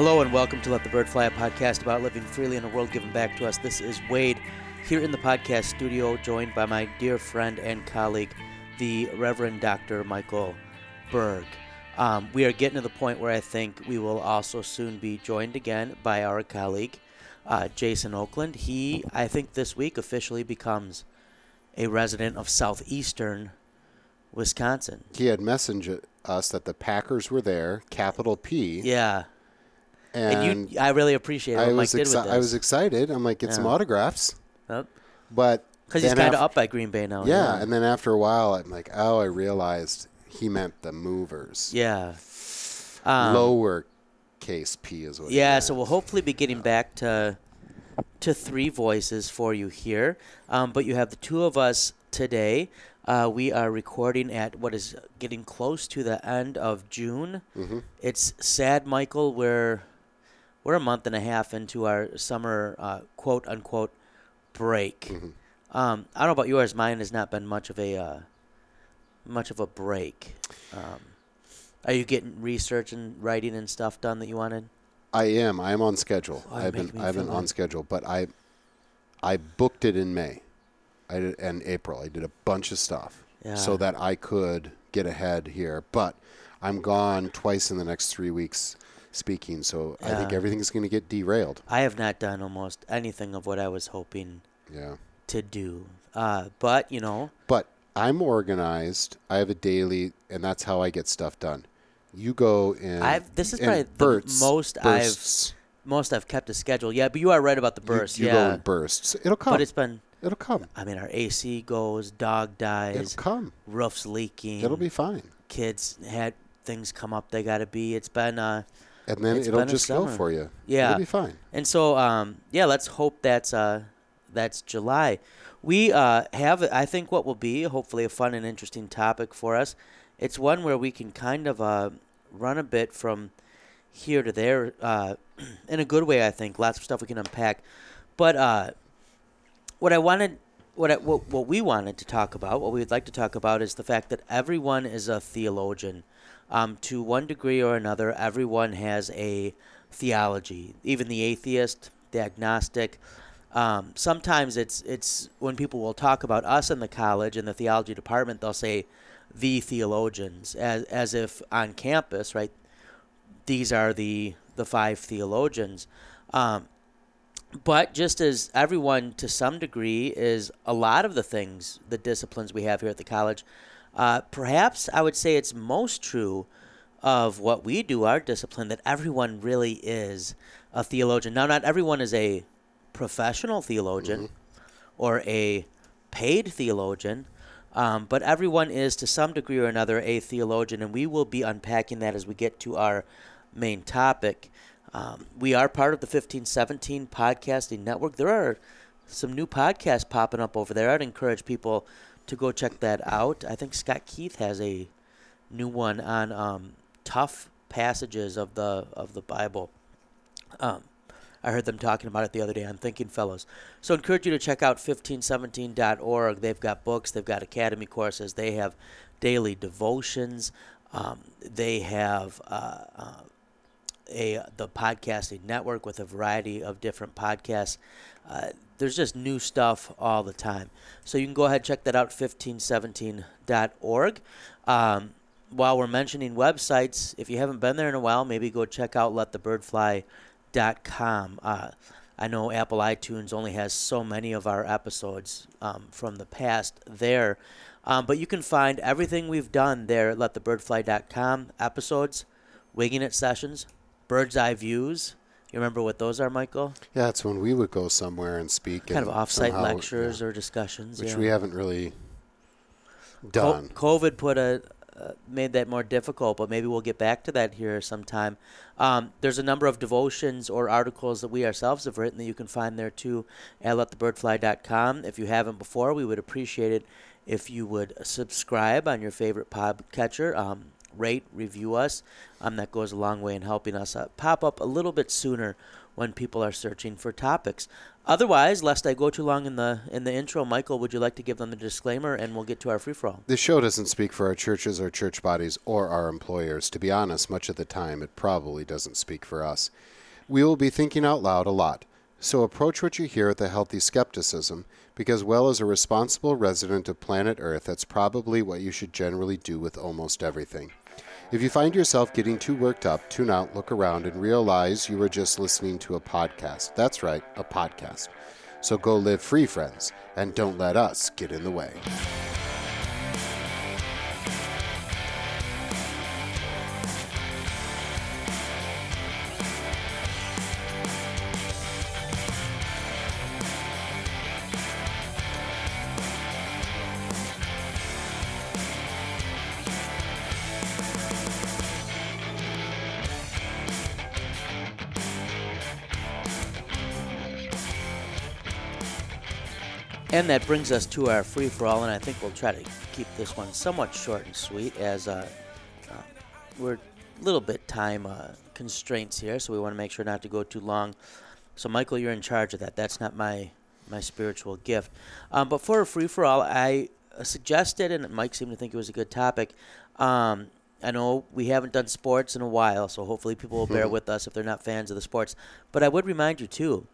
Hello and welcome to Let the Bird Fly, a podcast about living freely in a world given back to us. This is Wade here in the podcast studio, joined by my dear friend and colleague, the Reverend Dr. Michael Berg. Um, we are getting to the point where I think we will also soon be joined again by our colleague, uh, Jason Oakland. He, I think, this week officially becomes a resident of southeastern Wisconsin. He had messaged us that the Packers were there, capital P. Yeah. And, And, you, I really appreciate what I Mike was did exci- with this. I was excited. I'm like, get some Yeah. autographs. Because But he's kind of up by Green Bay now. Yeah, and then after a while, I'm like, oh, I realized he meant the movers. Yeah. Um, Lower case P is what. Yeah, so we'll hopefully be getting back to to three voices for you here. Um, but you have the two of us today. Uh, we are recording at what is getting close to the end of June. Mhm. It's sad, Michael. We're we're a month and a half into our summer uh, quote unquote break. Mhm. Um, I don't know about yours. Mine has not been much of a uh, much of a break. Um, are you getting research and writing and stuff done that you wanted? I am. I am on schedule. Oh, I've been. I've been on schedule, but I, I booked it in May, I did, and April. I did a bunch of stuff Yeah. so that I could get ahead here. But I'm gone twice in the next three weeks speaking, so I think everything's going to get derailed. I have not done almost anything of what I was hoping Yeah. to do. Uh, but you know, But I'm organized. I have a daily, and that's how I get stuff done. You go in. I've this is probably bursts, the most bursts. I've most I've kept a schedule. Yeah, but you are right about the You- You, yeah, go in bursts. It'll come. but it's been. It'll come. I mean, our AC goes, dog dies, It'll come. roofs leaking. It'll be fine. kids had things come up they got to be. It's been uh, And then It's it'll just go for you. Yeah. It'll be fine. And so, um, yeah, let's hope that's uh, that's July. We uh, have, I think, what will be hopefully a fun and interesting topic for us. It's one where we can kind of uh, run a bit from here to there uh, in a good way. I think lots of stuff we can unpack. But uh, what I wanted, what, I, what what we wanted to talk about, what we would like to talk about, is the fact that everyone is a theologian. Um, to one degree or another, everyone has a theology. Even the atheist, the agnostic. Um, sometimes it's it's when people will talk about us in the college in the theology department, they'll say the theologians as as if on campus, right? These are the the five theologians. Um, but just as everyone to some degree is a lot of the things, the disciplines we have here at the college, uh, perhaps I would say it's most true of what we do, our discipline, that everyone really is a theologian. Now, not everyone is a professional theologian or a paid theologian, um, but everyone is to some degree or another a theologian, and we will be unpacking that as we get to our main topic. Um, we are part of the 1517 podcasting network. There are some new podcasts popping up over there. I'd encourage people to go check that out. I think Scott Keith has a new one on um, tough passages of the of the Bible. Um, I heard them talking about it the other day on Thinking Fellows. So I encourage you to check out 1517.org. They've got books, they've got academy courses, they have daily devotions, um, they have uh, uh, a the podcasting network with a variety of different podcasts. There's just new stuff all the time. So you can go ahead and check that out, 1517.org. Um, while we're mentioning websites, if you haven't been there in a while, maybe go check out letthebirdfly.com. Uh, I know Apple iTunes only has so many of our episodes um, from the past there, um, but you can find everything we've done there at letthebirdfly.com episodes, Winging It sessions, Bird's Eye Views. You remember what those are, Michael? Yeah, it's when we would go somewhere and speak. Kind and of off-site somehow- lectures yeah, or discussions. which yeah. we haven't really Co- done. COVID put a uh, made that more difficult, but maybe we'll get back to that here sometime. Um, there's a number of devotions or articles that we ourselves have written that you can find there too at letthebirdfly.com. If you haven't before, we would appreciate it if you would subscribe on your favorite podcatcher. Um, rate, review us. Um, that goes a long way in helping us uh, pop up a little bit sooner when people are searching for topics. Otherwise, lest I go too long in the in the intro, Michael, would you like to give them the disclaimer, and we'll get to our free for all. This show doesn't speak for our churches or church bodies or our employers. To be honest, much of the time it probably doesn't speak for us. We will be thinking out loud a lot, so approach what you hear with a healthy skepticism, because, well, as a responsible resident of planet Earth, that's probably what you should generally do with almost everything. If you find yourself getting too worked up, tune out, look around, and realize you were just listening to a podcast. That's right, a podcast. So go live free, friends, and don't let us get in the way. And that brings us to our free for all, and I think we'll try to keep this one somewhat short and sweet as uh, uh, we're a little bit time uh, constraints here, so we want to make sure not to go too long. So, Michael, you're in charge of that. That's not my my spiritual gift. Um, but for a free for all, I suggested, and Mike seemed to think it was a good topic. Um, I know we haven't done sports in a while, so hopefully people will bear with us if they're not fans of the sports. But I would remind you too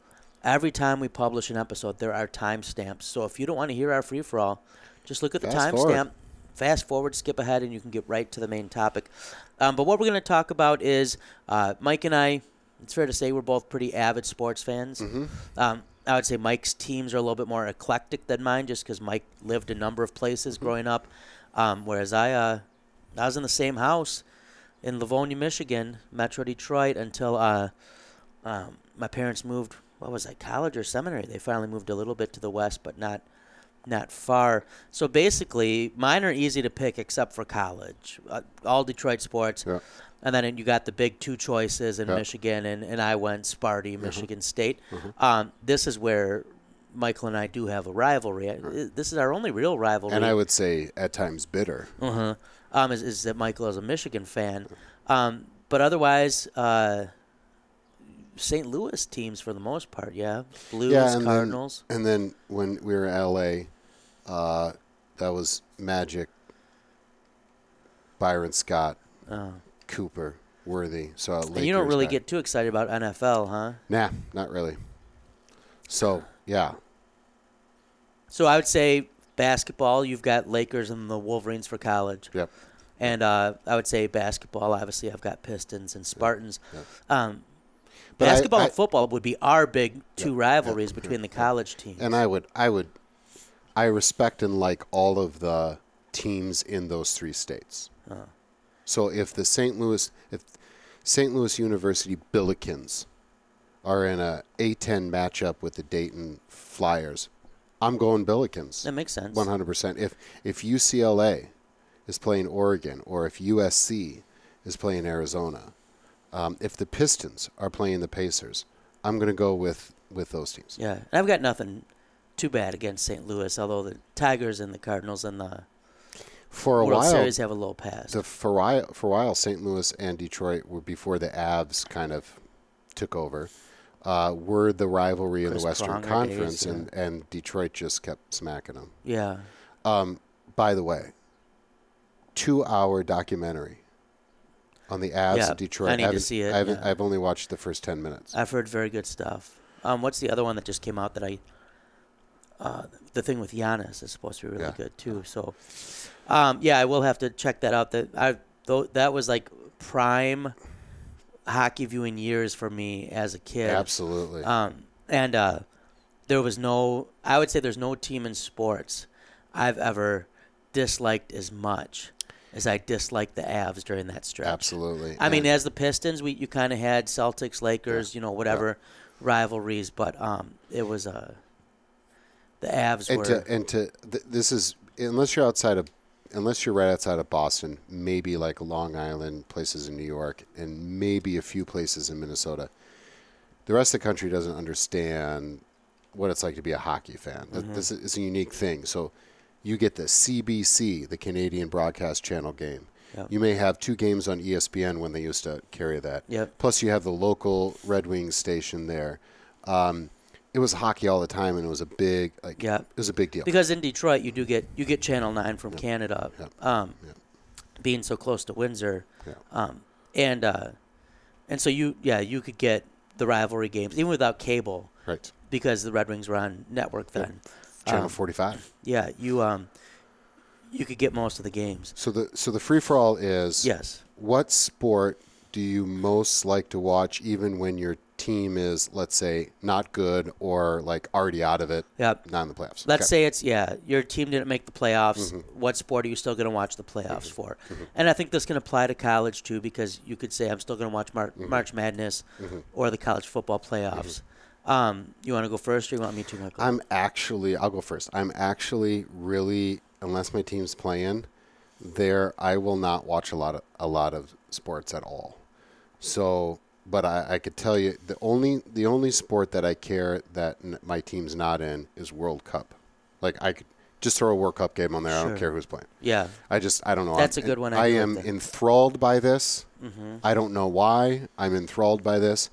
every time we publish an episode, there are timestamps. So if you don't want to hear our free for all, just look at the Fast forward. timestamp, fast forward, skip ahead, and you can get right to the main topic. Um, but what we're going to talk about is uh, Mike and I. It's fair to say we're both pretty avid sports fans. Um, I would say Mike's teams are a little bit more eclectic than mine, just because Mike lived a number of places growing up, um, whereas I uh, I was in the same house in Livonia, Michigan, Metro Detroit, until uh, um, my parents moved. What was I, college or seminary? They finally moved a little bit to the west, but not not far. So basically, mine are easy to pick except for college. Uh, all Detroit sports. Yeah. And then you got the big two choices in Yeah. Michigan, and, and I went Sparty, Michigan State. Um, this is where Michael and I do have a rivalry. I- This is our only real rivalry. And I would say at times bitter. Uh-huh. Um, is, is that Michael is a Michigan fan. Um, but otherwise, uh, St. Louis teams for the most part, yeah. Blues, yeah, and Cardinals. Then, and then when we were in LA, uh, that was Magic, Byron Scott, Oh. Cooper, Worthy. So And you don't really guy. get too excited about NFL, huh? nah, not really. So yeah, So I would say basketball, you've got Lakers and the Wolverines for college. yep. And uh, I would say basketball, obviously, I've got Pistons and Spartans. Um, But I- basketball I- and football would be our big two Yeah, rivalries yeah, between the college teams. And I would, I would, I respect and like all of the teams in those three states. Uh. So if the St. Louis, if St. Louis University Billikens are in a A10 matchup with the Dayton Flyers, I'm going Billikens. that makes sense. One hundred percent. If if UCLA is playing Oregon, or if USC is playing Arizona, um, if the Pistons are playing the Pacers, I'm going to go with with those teams. Yeah, and I've got nothing too bad against St. Louis, although the Tigers and the Cardinals and the For a World while, Series have a low pass. the for a while, for a while, St. Louis and Detroit were before the Avs kind of took over. Uh, were the rivalry in the Western Conference, days, and, and Detroit just kept smacking them. yeah, Um, by the way, two-hour documentary on the Avs Yeah, of Detroit. I need to haven't- see it, I yeah. I've only watched the first ten minutes. I've heard very good stuff. Um, what's the other one that just came out that I? Uh, the thing with Giannis is supposed to be really Yeah. good too. So, um, yeah, I will have to check that out. That I though that was like prime hockey viewing years for me as a kid. Absolutely. Um, and uh, there was no, I would say there's no team in sports I've ever disliked as much as I disliked the Avs during that stretch. Absolutely. I mean, as the Pistons, we you kind of had Celtics, Lakers, you know, whatever rivalries, but um, it was uh, the Avs and were. to and to th- this is unless you're outside of unless you're right outside of Boston, maybe like Long Island, places in New York, and maybe a few places in Minnesota. The rest of the country doesn't understand what it's like to be a hockey fan. Th- This is it's a unique thing. So you get the CBC, the Canadian Broadcast Channel game. Yep. You may have two games on ESPN when they used to carry that. Yep. Plus, you have the local Red Wings station there. Um, it was hockey all the time, and it was a big like. Yep. It was a big deal. Because in Detroit, you do get you get Channel Nine from Canada, um, being so close to Windsor, um, and uh, and so you yeah you could get the rivalry games even without cable right. because the Red Wings were on network then. Channel Um, 45. Yeah, you um, you could get most of the games. So the so the free for all is Yes. what sport do you most like to watch even when your team is let's say not good or like already out of it Yep. not in the playoffs Let's Okay. say it's yeah, your team didn't make the playoffs. Mm-hmm. What sport are you still going to watch the playoffs mm-hmm. for? Mm-hmm. And I think this can apply to college too, because you could say I'm still going to watch Mar- March Madness or the college football playoffs. Um, you want to go first, or you want me to? Michael? i'm actually i'll go first i'm actually really unless my team's playing there i will not watch a lot of a lot of sports at all so but I, I could tell you the only the only sport that i care that n- my team's not in is world cup like i could just throw a world cup game on there i don't care who's playing yeah, I just I don't know. That's I'm- a good one. I I agree am with that. enthralled by this. Mm-hmm. I don't know why. I'm enthralled by this.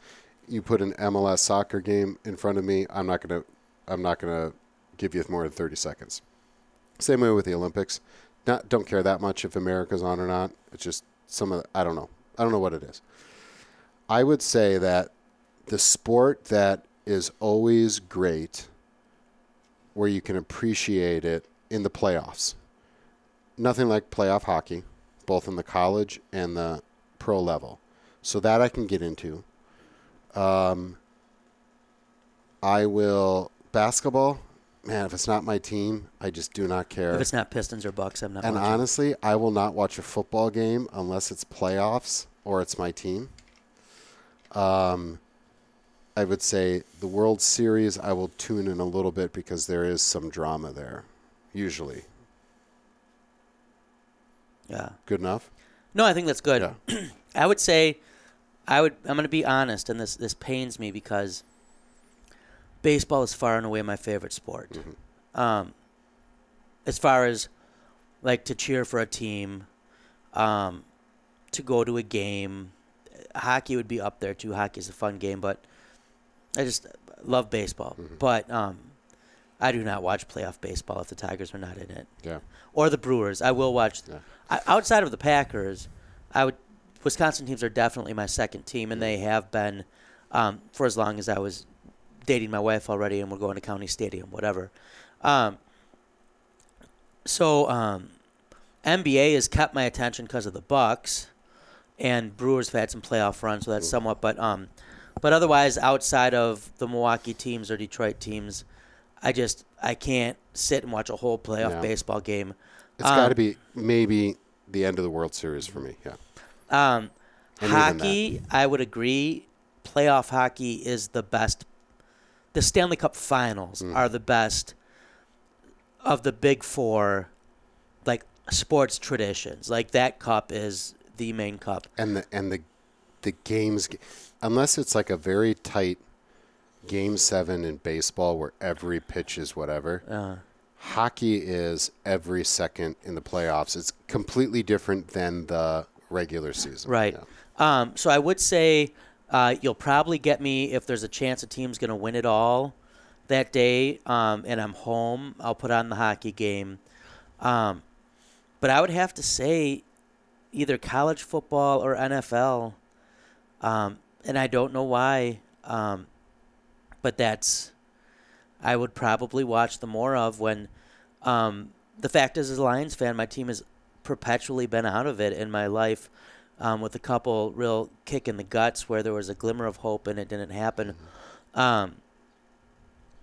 You put an MLS soccer game in front of me, I'm not gonna I'm not gonna give you more than 30 seconds. Same way with the Olympics. Not don't care that much if America's on or not. It's just some of the, I don't know. I don't know what it is. I would say that the sport that is always great where you can appreciate it in the playoffs nothing like playoff hockey, both in the college and the pro level. So that I can get into. Um, I will basketball. Man, if it's not my team, I just do not care. if it's not Pistons or Bucks, I'm not. and watching. honestly, I will not watch a football game unless it's playoffs or it's my team. Um, I would say the World Series, I will tune in a little bit because there is some drama there, usually. yeah. Good enough? No, I think that's good. Yeah. I would say, I would. I'm going to be honest, and this this pains me because baseball is far and away my favorite sport. Mm-hmm. Um, as far as like to cheer for a team, um, to go to a game, hockey would be up there too. Hockey is a fun game, but I just love baseball. Mm-hmm. But um, I do not watch playoff baseball if the Tigers are not in it Yeah. or the Brewers. I will watch. Yeah. I, outside of the Packers, I would. Wisconsin teams are definitely my second team, and they have been um, for as long as I was dating my wife already, and we're going to County Stadium, whatever. Um, so um, NBA has kept my attention because of the Bucks, and Brewers have had some playoff runs, so that's somewhat. But um, but otherwise, outside of the Milwaukee teams or Detroit teams, I just I can't sit and watch a whole playoff baseball game. It's Um, got to be maybe the end of the World Series for me. Yeah. Um, hockey, I would agree. Playoff hockey is the best. The Stanley Cup Finals Mm. are the best of the big four, like sports traditions. Like that cup is the main cup. And the and the the games, unless it's like a very tight game seven in baseball where every pitch is whatever. Uh, Hockey is every second in the playoffs. It's completely different than the regular season. Right. Yeah. Um, so I would say uh, you'll probably get me if there's a chance a team's going to win it all that day, um, and I'm home. I'll put on the hockey game. Um, but I would have to say either college football or NFL, um, and I don't know why, um, but that's I would probably watch the more of when. Um, the fact is, as a Lions fan, my team has perpetually been out of it in my life um, with a couple real kick in the guts where there was a glimmer of hope and it didn't happen. Um,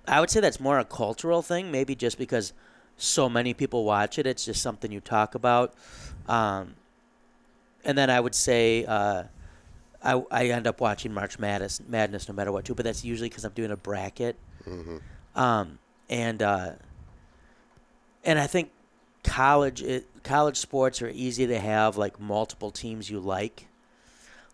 I would say that's more a cultural thing, maybe just because so many people watch it. It's just something you talk about. Um, and then I would say uh, I, I end up watching March Madness, Madness no matter what, too, but that's usually because I'm doing a bracket. Um, and uh, and I think college it, college sports are easy to have like multiple teams you like.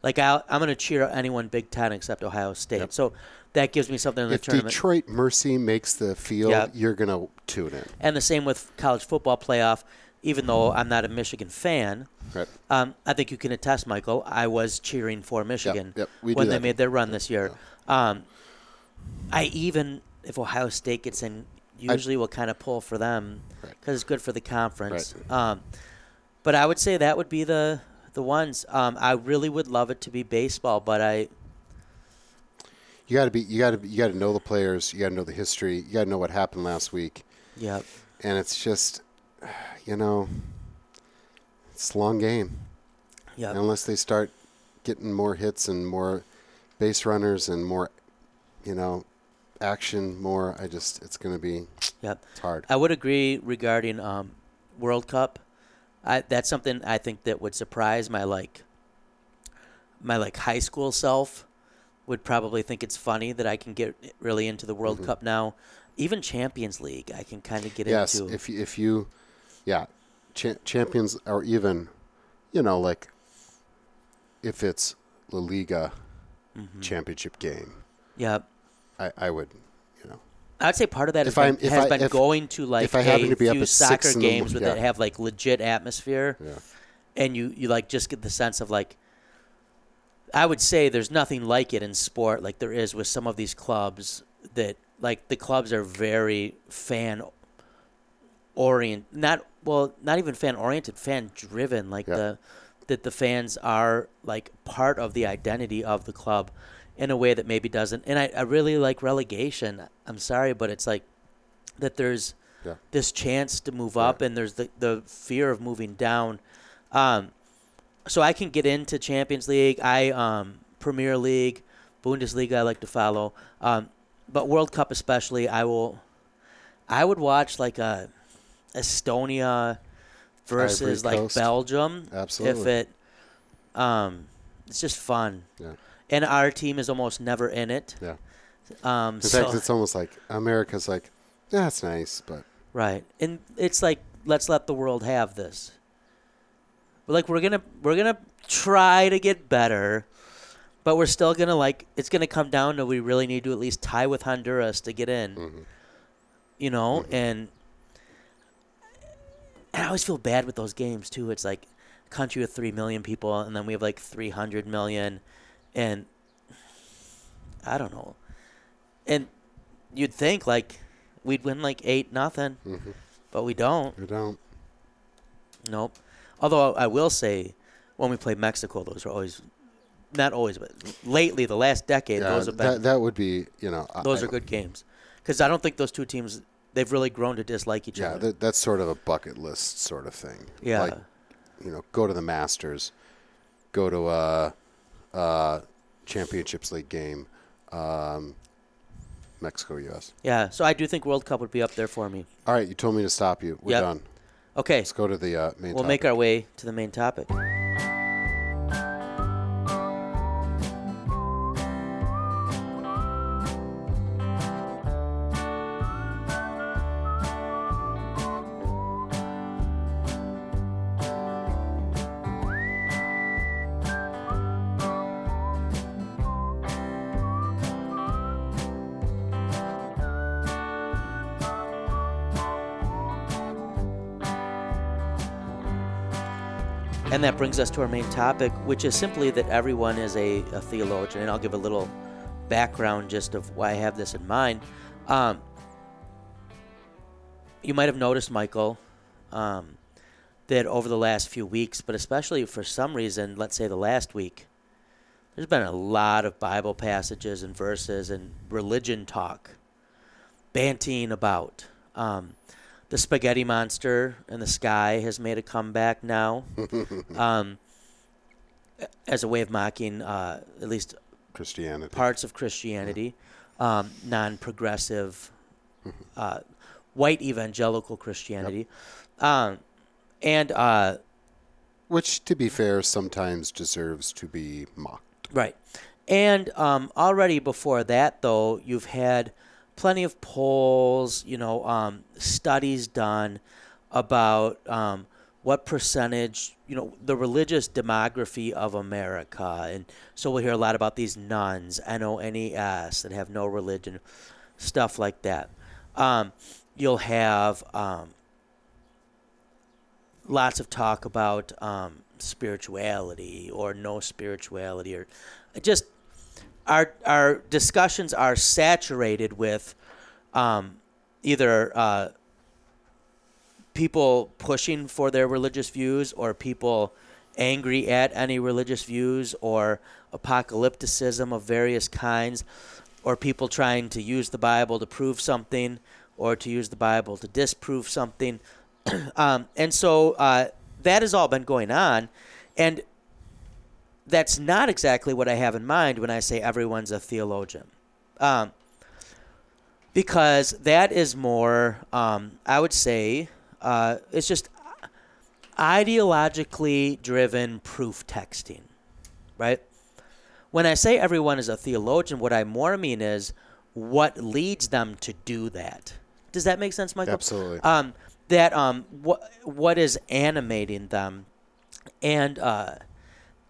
Like i I'm going to cheer anyone Big Ten except Ohio State, Yep. so that gives me something in the If tournament. Detroit Mercy makes the field, Yeah. you're gonna tune in. and the same with college football playoff. even though I'm not a Michigan fan. Right. Um, I think you can attest, Michael. I was cheering for Michigan yep, we when they made their run this year. Um, I even if Ohio State gets in, usually will kind of pull for them Right. because it's good for the conference. Um, but I would say that would be the the ones. Um, I really would love it to be baseball, but I You got to be. You got to. You got to know the players. You got to know the history. You got to know what happened last week. yeah And it's just, you know, it's a long game. yeah Unless they start getting more hits and more base runners and more, you know, action. More. I just. It's going to be. yeah. It's hard. I would agree regarding um, World Cup. I, that's something I think that would surprise my like my like high school self would probably think it's funny that I can get really into the World Mm-hmm. Cup now. Even Champions League, I can kind of get yes. into. If you, if you, yeah, cha- champions or even, you know, like if it's La Liga Mm-hmm. championship game, yeah, I, I would, you know. I'd say part of that has If been, has I- been if- going to like if I happen a to be few soccer in the games yeah. that have like legit atmosphere. Yeah. and you you like just get the sense of like I would say there's nothing like it in sport like there is with some of these clubs that like the clubs are very fan orient not well not even fan oriented fan driven like Yeah. the that the fans are like part of the identity of the club in a way that maybe doesn't and I, I really like relegation I'm sorry but it's like that there's Yeah. this chance to move up and there's the, the fear of moving down um, so I can get into Champions League. I um, Premier League, Bundesliga. I like to follow, um, but World Cup especially. I will. I would watch like a Estonia versus like Belgium. Absolutely. If it, um, it's just fun. Yeah. And our team is almost never in it. Yeah. Um, In so, fact, it's almost like America's like, yeah, that's nice, but Right. And it's like let's let the world have this. We're like we're going to we're to try to get better, but we're still going to like it's going to come down to we really need to at least tie with Honduras to get in. Mm-hmm. You know, and and I always feel bad with those games too. It's like a country with 3 million people and then we have like 300 million and I don't know. And you'd think like we'd win like 8 nothing. Mhm. But we don't. we don't. Nope. Although I will say, when we played Mexico, those are always, not always, but lately, the last decade, Yeah, those have been that, that would be, you know, those I- are good games. Because I don't think those two teams they've really grown to dislike each Yeah, other. that, that's sort of a bucket list sort of thing. yeah. Like, you know, go to the Masters, go to a, a Championships League game, um, Mexico, U.S. yeah. So I do think World Cup would be up there for me. All right, you told me to stop you. We're Yep. done. Okay. Let's go to the uh, main We'll topic. make our way to the main topic. Brings us to our main topic, which is simply that everyone is a, a theologian. And I'll give a little background just of why I have this in mind. Um, you might have noticed, Michael, um, that over the last few weeks, but especially for some reason, let's say the last week, there's been a lot of Bible passages and verses and religion talk banting about. Um, the spaghetti monster in the sky has made a comeback now um, as a way of mocking uh, at least Christianity. parts of Christianity, um, non progressive, uh, white evangelical Christianity. Um, and, uh, Which, to be fair, sometimes deserves to be mocked. right. And um, already before that, though, you've had plenty of polls, you know, um, studies done about um, what percentage, you know, the religious demography of America. And so we'll hear a lot about these nuns, N O N E S, that have no religion, stuff like that. Um, you'll have um, lots of talk about um, spirituality or no spirituality or just our our discussions are saturated with um, either uh, people pushing for their religious views or people angry at any religious views or apocalypticism of various kinds or people trying to use the Bible to prove something or to use the Bible to disprove something. um, and so uh, that has all been going on. And that's not exactly what I have in mind when I say everyone's a theologian. Um, because that is more, um, I would say, uh, it's just ideologically driven proof texting, right? When I say everyone is a theologian, what I more mean is what leads them to do that. Does that make sense, Michael? Absolutely. Um, that um, what what is animating them, and uh,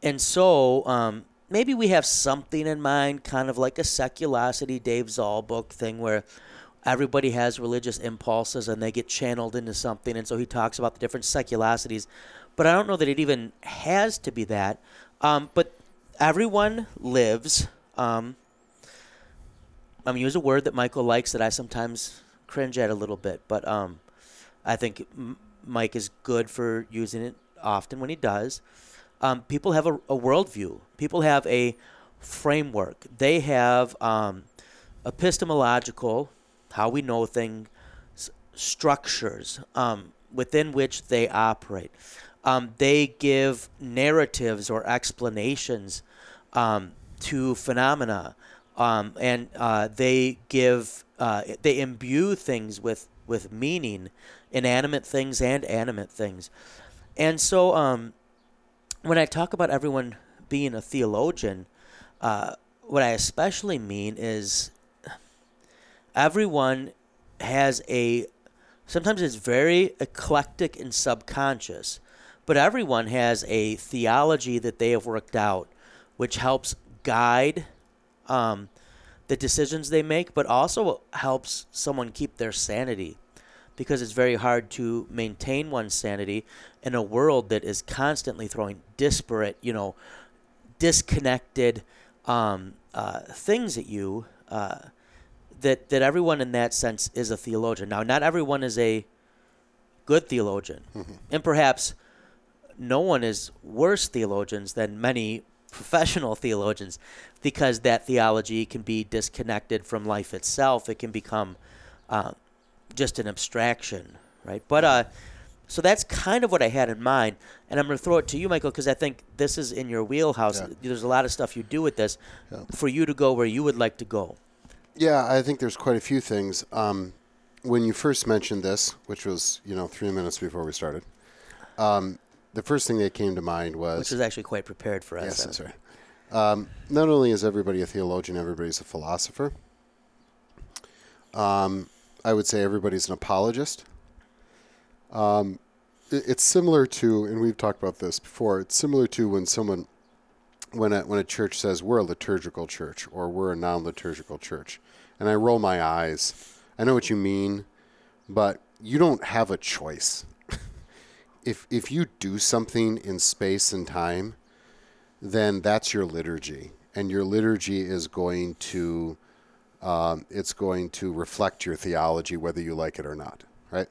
and so um, maybe we have something in mind, kind of like a seculosity Dave Zahl book thing, where everybody has religious impulses and they get channeled into something. And so he talks about the different seculosities. But I don't know that it even has to be that. Um, but everyone lives. Um, I'm to use a word that Michael likes that I sometimes cringe at a little bit. But um, I think Mike is good for using it often when he does. Um, people have a, a worldview, people have a framework, they have um, epistemological how we know things, structures um, within which they operate. Um, they give narratives or explanations um, to phenomena, um, and uh, they give uh, they imbue things with with meaning, inanimate things and animate things, and so when I talk about everyone being a theologian, uh, what I especially mean is everyone has a sometimes it's very eclectic and subconscious, but everyone has a theology that they have worked out, which helps guide um, the decisions they make, but also helps someone keep their sanity. Because it's very hard to maintain one's sanity in a world that is constantly throwing disparate, you know, disconnected um, uh, things at you. Uh, that that everyone in that sense is a theologian. Now, not everyone is a good theologian, mm-hmm. and perhaps no one is worse theologians than many professional theologians, because that theology can be disconnected from life itself. It can become uh, just an abstraction, right? But uh, so that's kind of what I had in mind, and I'm going to throw it to you, Michael, because I think this is in your wheelhouse. Yeah. There's a lot of stuff you do with this yeah. for you to go where you would like to go. Yeah, I think there's quite a few things. Um, when you first mentioned this, which was you know three minutes before we started, um, the first thing that came to mind was which was actually quite prepared for us. Yes, that's right. Um, not only is everybody a theologian, everybody's a philosopher. Um, I would say everybody's an apologist. Um, it, it's similar to, and we've talked about this before. It's similar to when someone when a, when a church says we're a liturgical church or we're a non-liturgical church, and I roll my eyes. I know what you mean, but you don't have a choice. if if you do something in space and time, then that's your liturgy, and your liturgy is going to um, it's going to reflect your theology whether you like it or not, right?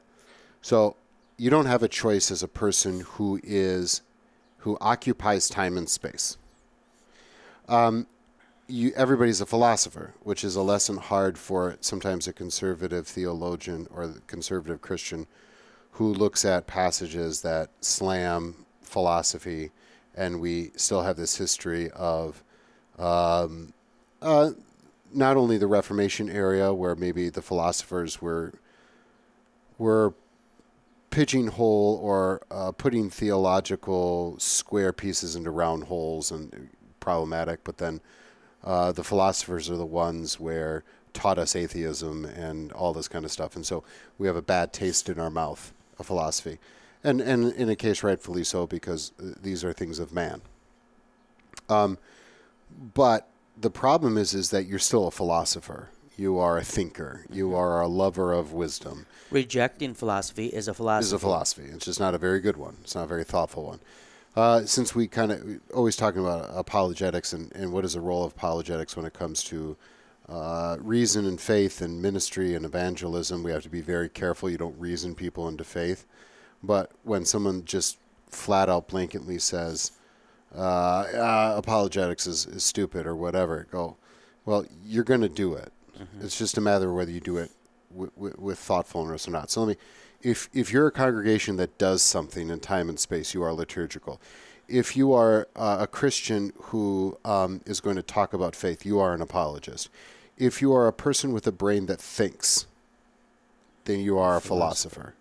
So you don't have a choice as a person who is who occupies time and space. Um, you, everybody's a philosopher, which is a lesson hard for sometimes a conservative theologian or conservative Christian who looks at passages that slam philosophy, and we still have this history of um, uh, not only the Reformation area where maybe the philosophers were were pigeonhole or uh, putting theological square pieces into round holes and problematic, but then uh, the philosophers are the ones where taught us atheism and all this kind of stuff, and so we have a bad taste in our mouth of philosophy, and and in a case rightfully so because these are things of man. Um, but the problem is is that you're still a philosopher. You are a thinker. You Mm-hmm. are a lover of wisdom. Rejecting philosophy is a philosophy. Is a philosophy. It's just not a very good one. It's not a very thoughtful one. Uh, since we kind of always talking about apologetics and, and what is the role of apologetics when it comes to uh, reason and faith and ministry and evangelism, we have to be very careful. You don't reason people into faith. But when someone just flat out blanketly says, uh, uh, apologetics is, is stupid or whatever, go, well, you're going to do it. It's just a matter of whether you do it w- w- with thoughtfulness or not. So let me, if if you're a congregation that does something in time and space, you are liturgical. If you are uh, a Christian who um, is going to talk about faith, you are an apologist. If you are a person with a brain that thinks, then you are a philosopher.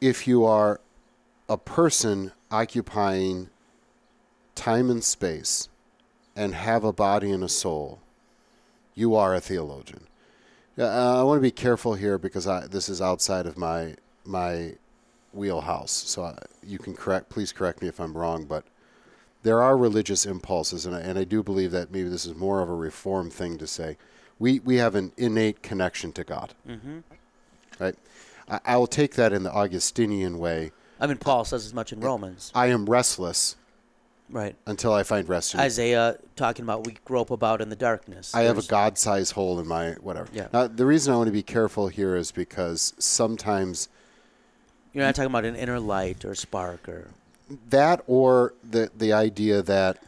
If you are a person occupying time and space and have a body and a soul, you are a theologian. Uh, I want to be careful here because I, this is outside of my my wheelhouse. So I, you can correct, please correct me if I'm wrong, but there are religious impulses, and I, and I do believe that maybe this is more of a reform thing to say. We we have an innate connection to God, mm-hmm. right? I, I will take that in the Augustinian way. I mean, Paul says as much in Romans, I am restless right? until I find rest in Isaiah talking about we grope about in the darkness. I have a There's- God-sized hole in my whatever. Yeah. Now, the reason I want to be careful here is because sometimes You're not talking about an inner light or spark or that or the the idea that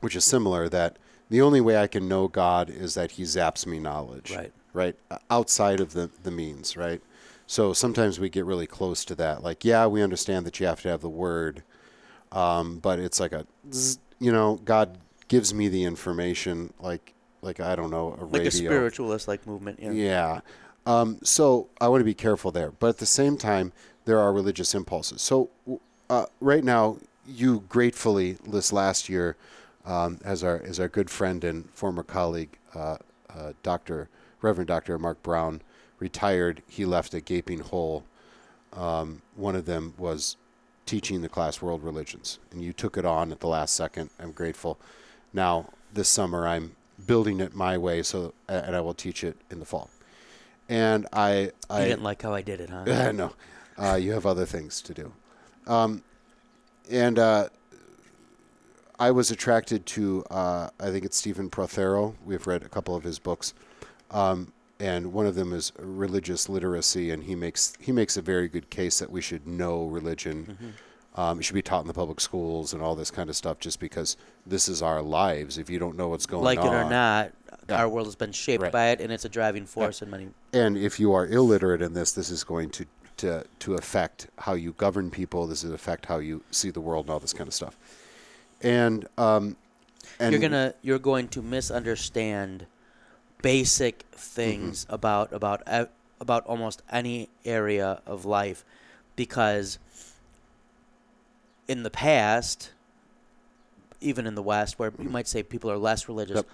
which is similar that the only way I can know God is that he zaps me knowledge. Right. Right? Outside of the the means, right? So sometimes we get really close to that. Like, yeah, we understand that you have to have the word, um, but it's like a, zzz, you know, God gives me the information, like, like I don't know, a like radio. a spiritualist like movement. Yeah. Yeah. Um, so I want to be careful there. But at the same time, there are religious impulses. So uh, right now, you gratefully, this last year, um, as our as our good friend and former colleague, uh, uh, Doctor Reverend Doctor Mark Brown, retired. He left a gaping hole. Um, one of them was teaching the class world religions, and you took it on at the last second. I'm grateful. Now this summer, I'm building it my way, so and I will teach it in the fall. And I, You I didn't like how I did it, huh? no, uh, you have other things to do. Um, and uh, I was attracted to, uh, I think it's Stephen Prothero. We've read a couple of his books, um, and one of them is religious literacy, and he makes he makes a very good case that we should know religion. Um, it should be taught in the public schools and all this kind of stuff, just because this is our lives. If you don't know what's going like on, it or not, Yeah. our world has been shaped Right. by it, and it's a driving force in many. and if you are illiterate in this, this is going to, to, to affect how you govern people. This is affect how you see the world and all this kind of stuff. And, um, and you're gonna you're going to misunderstand basic things Mm-hmm. about about about almost any area of life because in the past even in the west where you might say people are less religious Yep.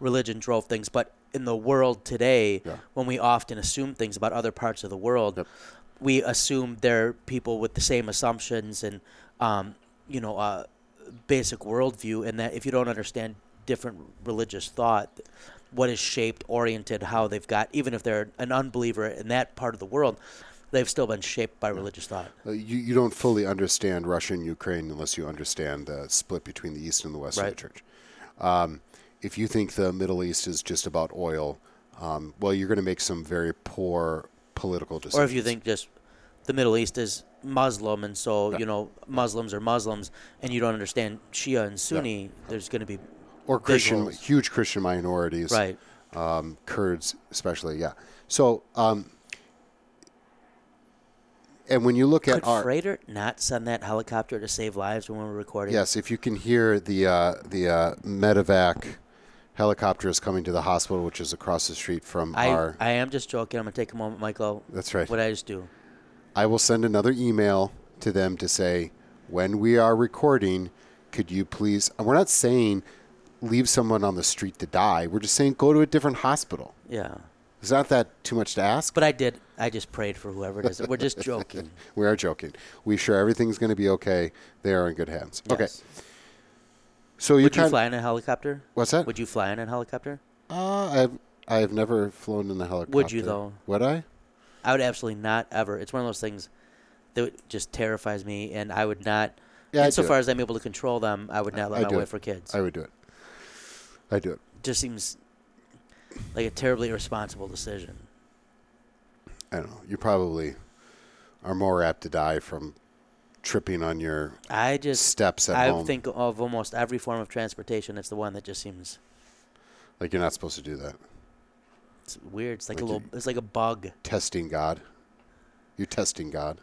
religion drove things but in the world today Yeah. when we often assume things about other parts of the world Yep. we assume they're people with the same assumptions and um, you know uh, basic worldview and that if you don't understand different religious thought what is shaped oriented how they've got even if they're an unbeliever in that part of the world they've still been shaped by religious thought. Uh, you, you don't fully understand Russia and Ukraine unless you understand the split between the East and the West of the church. Um, if you think the Middle East is just about oil, um, well, you're going to make some very poor political decisions. or if you think just the middle east is muslim and so you know muslims are muslims and you don't understand shia and sunni there's going to be or Christian, holes. huge Christian minorities, right um, Kurds especially, yeah. So, um, and when you look could at our freighter not send that helicopter to save lives when we're recording yes, if you can hear the uh, the uh, medevac helicopters coming to the hospital, which is across the street from I, our. I am just joking. I'm gonna take a moment, Michael. That's right. What I just do. I will send another email to them to say, when we are recording, could you please? We're not saying leave someone on the street to die. We're just saying go to a different hospital. Yeah. Is not that too much to ask? But I did. I just prayed for whoever it is. We're just joking. We are joking. We sure everything's going to be okay. They are in good hands. Okay. So you Would you fly in a helicopter? What's that? Would you fly in a helicopter? Uh, I've I have never flown in the helicopter. Would you, though? Would I? I would absolutely not ever. It's one of those things that just terrifies me, and I would not. Yeah, insofar as I'm able to control them, I would not let I'd my wife it. or kids. I would do it. I do it. just seems like a terribly irresponsible decision. I don't know. You probably are more apt to die from tripping on your I just steps at I home. think of almost every form of transportation. It's the one that just seems like you're not supposed to do that. it's weird. It's like, Like a little. It's like a bug. Testing God. You're testing God.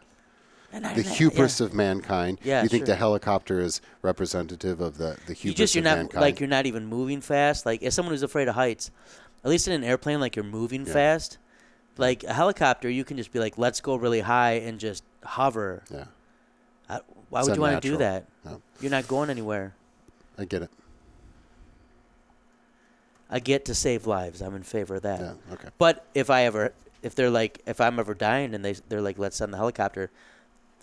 The hubris yeah. of mankind. Yeah, you think the helicopter is representative of the, the hubris You just you're of not mankind? like you're not even moving fast. Like as someone who's afraid of heights, at least in an airplane, like you're moving Yeah. fast. Like a helicopter, you can just be like, "Let's go really high" and just hover. yeah, I, why It's would you want to do that? No. You're not going anywhere. I get it. I get to save lives. I'm in favor of that. Yeah, okay. But if I ever, if they're like, if I'm ever dying and they they're like, let's send the helicopter.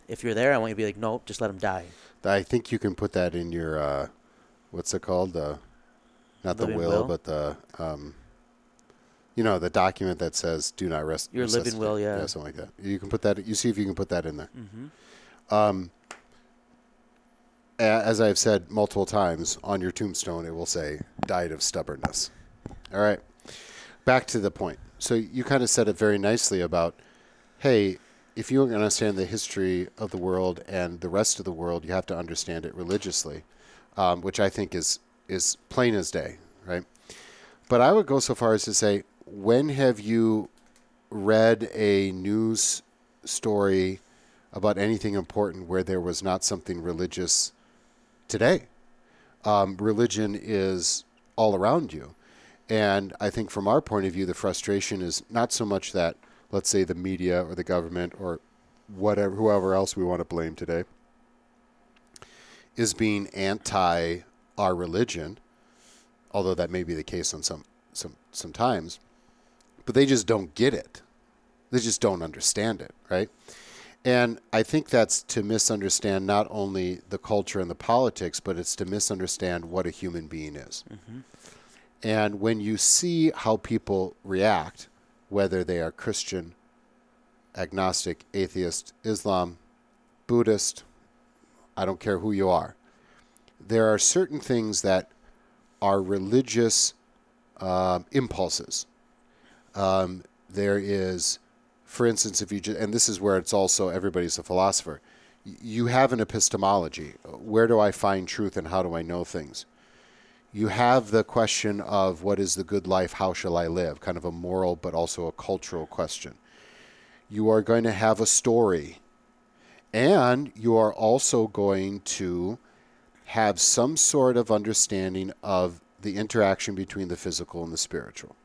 If you're there, I want you to be like, nope, just let them die. I think you can put that in your uh, what's it called? The not the will, will? but the um, you know, the document that says "do not rest." Your living will, yeah. something like that. You can put that. You see if you can put that in there. Mm-hmm. Um, as I've said multiple times, on your tombstone it will say "died of stubbornness." All right, back to the point. So you kind of said it very nicely about, hey, if you understand the history of the world and the rest of the world, you have to understand it religiously, um, which I think is is plain as day, right? But I would go so far as to say, when have you read a news story about anything important where there was not something religious today? Um, religion is all around you. And I think from our point of view, the frustration is not so much that, let's say, the media or the government or whatever, whoever else we want to blame today, is being anti our religion, although that may be the case on some, some sometimes, but they just don't get it. They just don't understand it, right? And I think that's to misunderstand not only the culture and the politics, but it's to misunderstand what a human being is. Mm-hmm. And when you see how people react, whether they are Christian, agnostic, atheist, Islam, Buddhist, I don't care who you are, there are certain things that are religious um, impulses. Um, there is, for instance, if you just, and this is where it's also everybody's a philosopher. You have an epistemology. Where do I find truth and how do I know things? You have the question of what is the good life? How shall I live? Kind of a moral, but also a cultural question. You are going to have a story, and you are also going to have some sort of understanding of the interaction between the physical and the spiritual.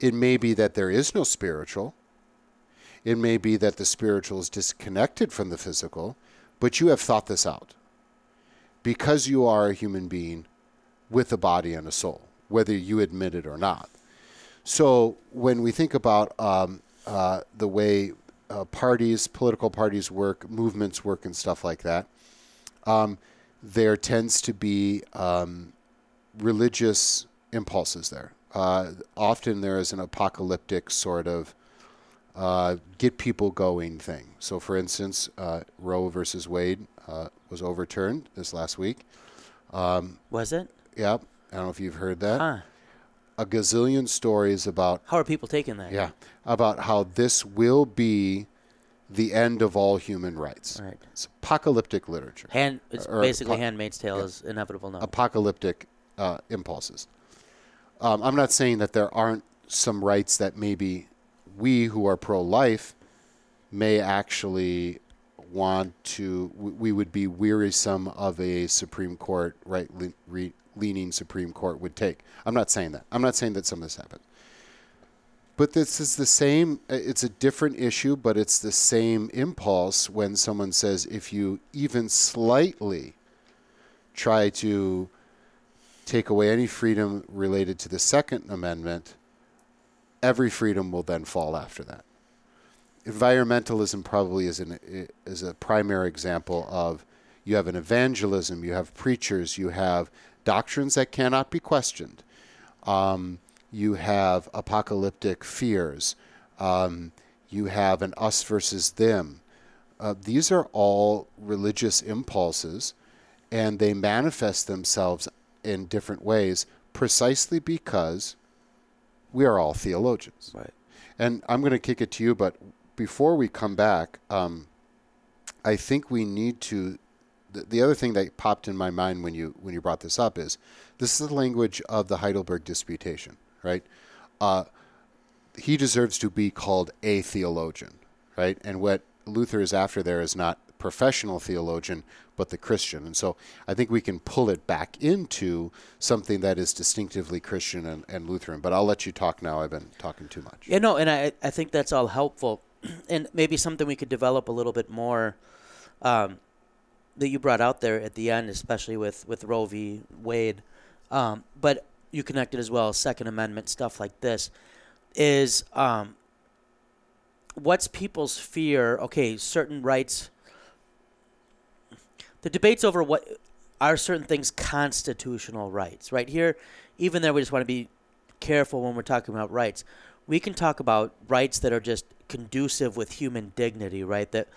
It may be that there is no spiritual. It may be that the spiritual is disconnected from the physical, but you have thought this out. Because you are a human being with a body and a soul, whether you admit it or not. So when we think about um, uh, the way uh, parties, political parties work, movements work, and stuff like that, um, there tends to be um, religious impulses there. Uh, often there is an apocalyptic sort of uh, get people going thing. So, for instance, uh, Roe versus Wade uh, was overturned this last week. Um, Was it? Yep. I don't know if you've heard that. Huh. A gazillion stories about How are people taking that? yeah about how this will be the end of all human rights. Right. It's apocalyptic literature. Hand. It's Or basically Handmaid's Tale is inevitable now. apocalyptic uh, impulses. Um, I'm not saying that there aren't some rights that maybe we who are pro-life may actually want to. We would be wearisome of a Supreme Court right le- re- leaning Supreme Court would take. I'm not saying that. I'm not saying that some of this happened. But this is the same. uh, It's a different issue, but it's the same impulse when someone says, if you even slightly try to take away any freedom related to the Second Amendment, every freedom will then fall after that. Environmentalism probably is, an, is a primary example of you have an evangelism, you have preachers, you have doctrines that cannot be questioned. Um, you have apocalyptic fears, um, you have an us versus them. Uh, these are all religious impulses, and they manifest themselves in different ways precisely because we are all theologians. Right. And I'm going to kick it to you, but before we come back, um, I think we need to. The, the other thing that popped in my mind when you when you brought this up is this is the language of the Heidelberg Disputation, right? Uh, he deserves to be called a theologian, right? And what Luther is after there is not professional theologian, but the Christian. And so I think we can pull it back into something that is distinctively Christian and, and Lutheran. But I'll let you talk now. I've been talking too much. Yeah, no, and I I think that's all helpful, and maybe something we could develop a little bit more. Um, that you brought out there at the end, especially with with Roe v. Wade, um, but you connected as well Second Amendment stuff like this, is um, what's people's fear? Okay, certain rights. The debates over what are certain things constitutional rights, right here. Even there, we just want to be careful when we're talking about rights. We can talk about rights that are just conducive with human dignity, right? That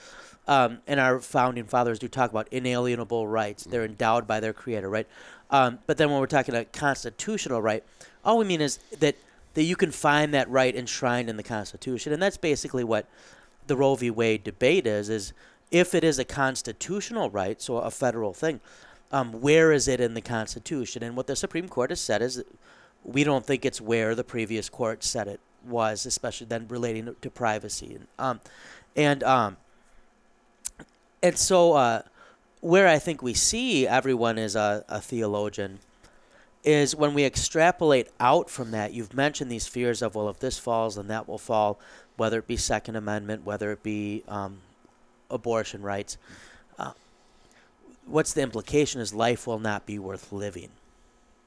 um, and our founding fathers do talk about inalienable rights. They're endowed by their creator, right? Um, but then when we're talking about constitutional right, all we mean is that that you can find that right enshrined in the Constitution, and that's basically what the Roe v. Wade debate is: is if it is a constitutional right, so a federal thing, um, where is it in the Constitution? And what the Supreme Court has said is, we don't think it's where the previous court said it was, especially then relating to, privacy. And um, and um, and so uh, where I think we see everyone is a, a theologian is when we extrapolate out from that. You've mentioned these fears of well, if this falls, then that will fall, whether it be Second Amendment, whether it be um, abortion rights. Uh, what's the implication? Is life will not be worth living,